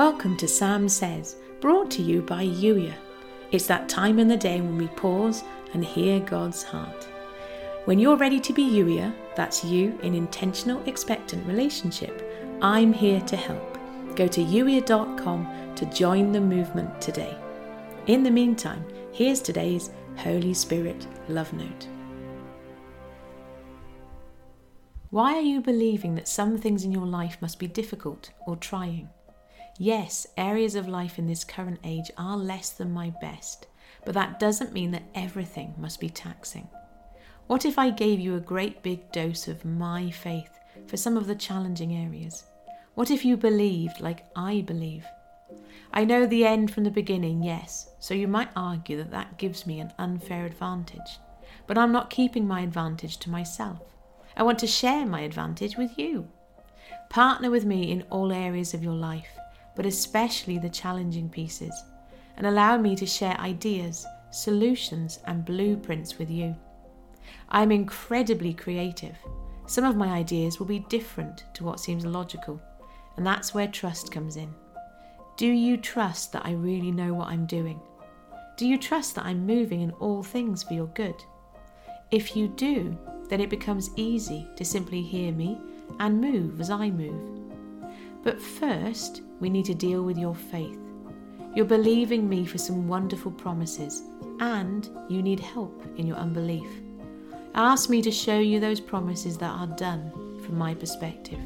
Welcome to Sam Says, brought to you by Youier. It's that time in the day when we pause and hear God's heart. When you're ready to be Youier, that's you in intentional expectant relationship, I'm here to help. Go to youier.com to join the movement today. In the meantime, here's today's Holy Spirit love note. Why are you believing that some things in your life must be difficult or trying? Yes, areas of life in this current age are less than my best, but that doesn't mean that everything must be taxing. What if I gave you a great big dose of my faith for some of the challenging areas? What if you believed like I believe? I know the end from the beginning, yes, so you might argue that that gives me an unfair advantage. But I'm not keeping my advantage to myself. I want to share my advantage with you. Partner with me in all areas of your life, but especially the challenging pieces, and allow me to share ideas, solutions, and blueprints with you. I'm incredibly creative. Some of my ideas will be different to what seems logical, and that's where trust comes in. Do you trust that I really know what I'm doing? Do you trust that I'm moving in all things for your good? If you do, then it becomes easy to simply hear me and move as I move. But first, we need to deal with your faith. You're believing me for some wonderful promises, and you need help in your unbelief. Ask me to show you those promises that are done from my perspective.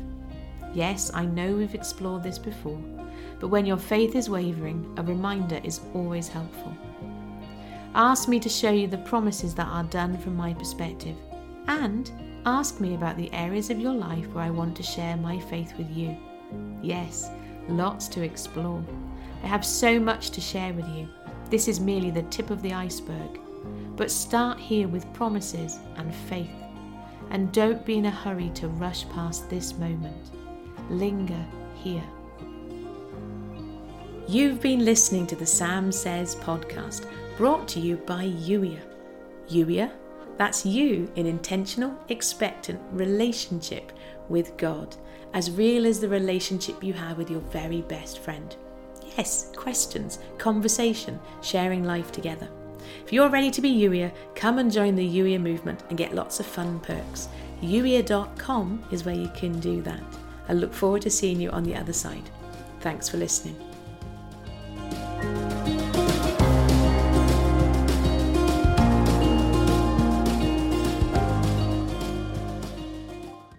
Yes, I know we've explored this before, but when your faith is wavering, a reminder is always helpful. Ask me to show you the promises that are done from my perspective, and ask me about the areas of your life where I want to share my faith with you. Yes, lots to explore. I have so much to share with you. This is merely the tip of the iceberg. But start here with promises and faith. And don't be in a hurry to rush past this moment. Linger here. You've been listening to the Sam Says podcast, brought to you by Youier. Youier, that's you in intentional, expectant relationship with God, as real as the relationship you have with your very best friend. Yes, questions, conversation, sharing life together. If you're ready to be Youier, come and join the Youier movement and get lots of fun perks. Youier.com is where you can do that. I look forward to seeing you on the other side. Thanks for listening.